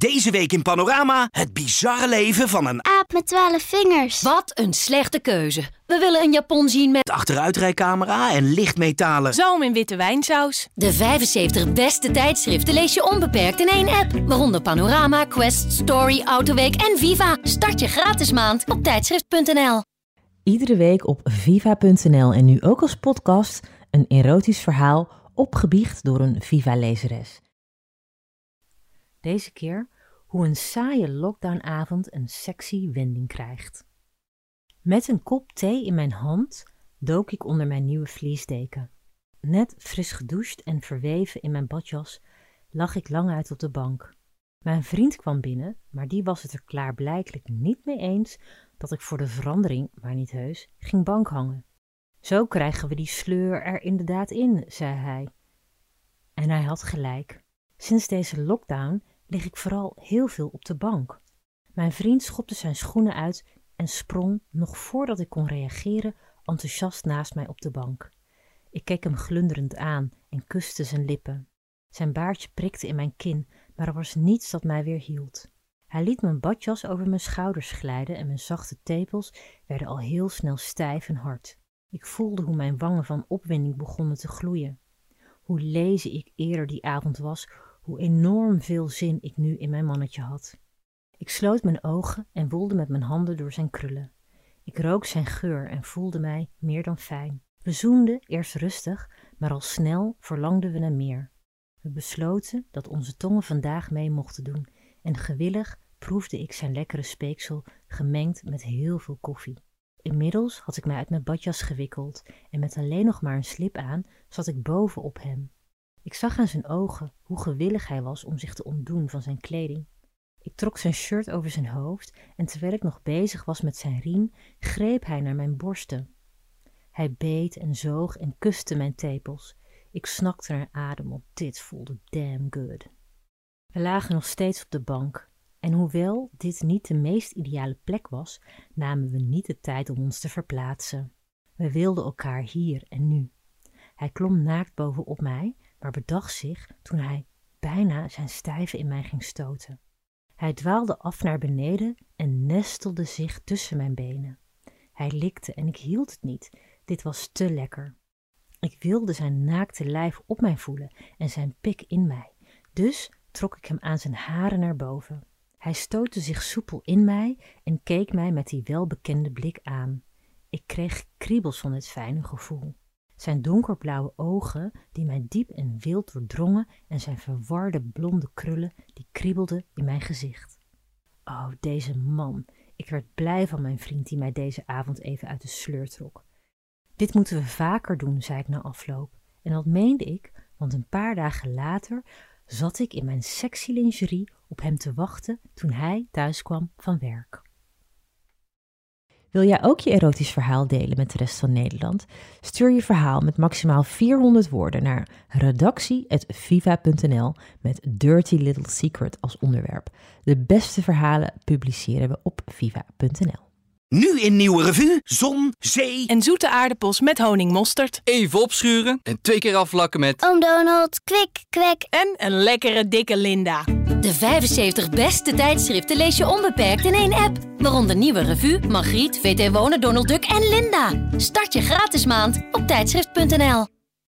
Deze week in Panorama het bizarre leven van een aap met twaalf vingers. Wat een slechte keuze. We willen een Japon zien met achteruitrijcamera en lichtmetalen. Zalm in witte wijnsaus. De 75 beste tijdschriften lees je onbeperkt in één app. Waaronder Panorama, Quest, Story, Autoweek en Viva. Start je gratis maand op tijdschrift.nl. Iedere week op viva.nl en nu ook als podcast een erotisch verhaal opgebiecht door een Viva-lezeres. Deze keer hoe een saaie lockdownavond een sexy wending krijgt. Met een kop thee in mijn hand dook ik onder mijn nieuwe vliesdeken. Net fris gedoucht en verweven in mijn badjas lag ik lang uit op de bank. Mijn vriend kwam binnen, maar die was het er klaarblijkelijk niet mee eens dat ik voor de verandering, maar niet heus, ging bank hangen. Zo krijgen we die sleur er inderdaad in, zei hij. En hij had gelijk. Sinds deze lockdown lig ik vooral heel veel op de bank. Mijn vriend schopte zijn schoenen uit en sprong, nog voordat ik kon reageren, enthousiast naast mij op de bank. Ik keek hem glunderend aan en kuste zijn lippen. Zijn baardje prikte in mijn kin, maar er was niets dat mij weer hield. Hij liet mijn badjas over mijn schouders glijden en mijn zachte tepels werden al heel snel stijf en hard. Ik voelde hoe mijn wangen van opwinding begonnen te gloeien. Hoe lezen ik eerder die avond was, hoe enorm veel zin ik nu in mijn mannetje had. Ik sloot mijn ogen en woelde met mijn handen door zijn krullen. Ik rook zijn geur en voelde mij meer dan fijn. We zoenden eerst rustig, maar al snel verlangden we naar meer. We besloten dat onze tongen vandaag mee mochten doen en gewillig proefde ik zijn lekkere speeksel gemengd met heel veel koffie. Inmiddels had ik mij uit mijn badjas gewikkeld en met alleen nog maar een slip aan zat ik boven op hem. Ik zag aan zijn ogen hoe gewillig hij was om zich te ontdoen van zijn kleding. Ik trok zijn shirt over zijn hoofd en terwijl ik nog bezig was met zijn riem, greep hij naar mijn borsten. Hij beet en zoog en kuste mijn tepels. Ik snakte naar adem op. Dit voelde damn good. We lagen nog steeds op de bank. En hoewel dit niet de meest ideale plek was, namen we niet de tijd om ons te verplaatsen. We wilden elkaar hier en nu. Hij klom naakt bovenop mij, maar bedacht zich toen hij bijna zijn stijve in mij ging stoten. Hij dwaalde af naar beneden en nestelde zich tussen mijn benen. Hij likte en ik hield het niet. Dit was te lekker. Ik wilde zijn naakte lijf op mij voelen en zijn pik in mij. Dus trok ik hem aan zijn haren naar boven. Hij stootte zich soepel in mij en keek mij met die welbekende blik aan. Ik kreeg kriebels van het fijne gevoel. Zijn donkerblauwe ogen, die mij diep en wild doordrongen, en zijn verwarde blonde krullen, die kriebelden in mijn gezicht. Oh, deze man. Ik werd blij van mijn vriend die mij deze avond even uit de sleur trok. Dit moeten we vaker doen, zei ik na afloop. En dat meende ik, want een paar dagen later zat ik in mijn sexy lingerie op hem te wachten toen hij thuis kwam van werk. Wil jij ook je erotisch verhaal delen met de rest van Nederland? Stuur je verhaal met maximaal 400 woorden naar redactie.viva.nl met Dirty Little Secret als onderwerp. De beste verhalen publiceren we op viva.nl. Nu in Nieuwe Revue, zon, zee En zoete aardappels met honingmosterd. Even opschuren en twee keer afvlakken met... Oom Donald, kwik, kwek. En een lekkere dikke Linda. De 75 beste tijdschriften lees je onbeperkt in één app. Waaronder Nieuwe Revue, Margriet, VT Wonen, Donald Duck en Linda. Start je gratis maand op tijdschrift.nl.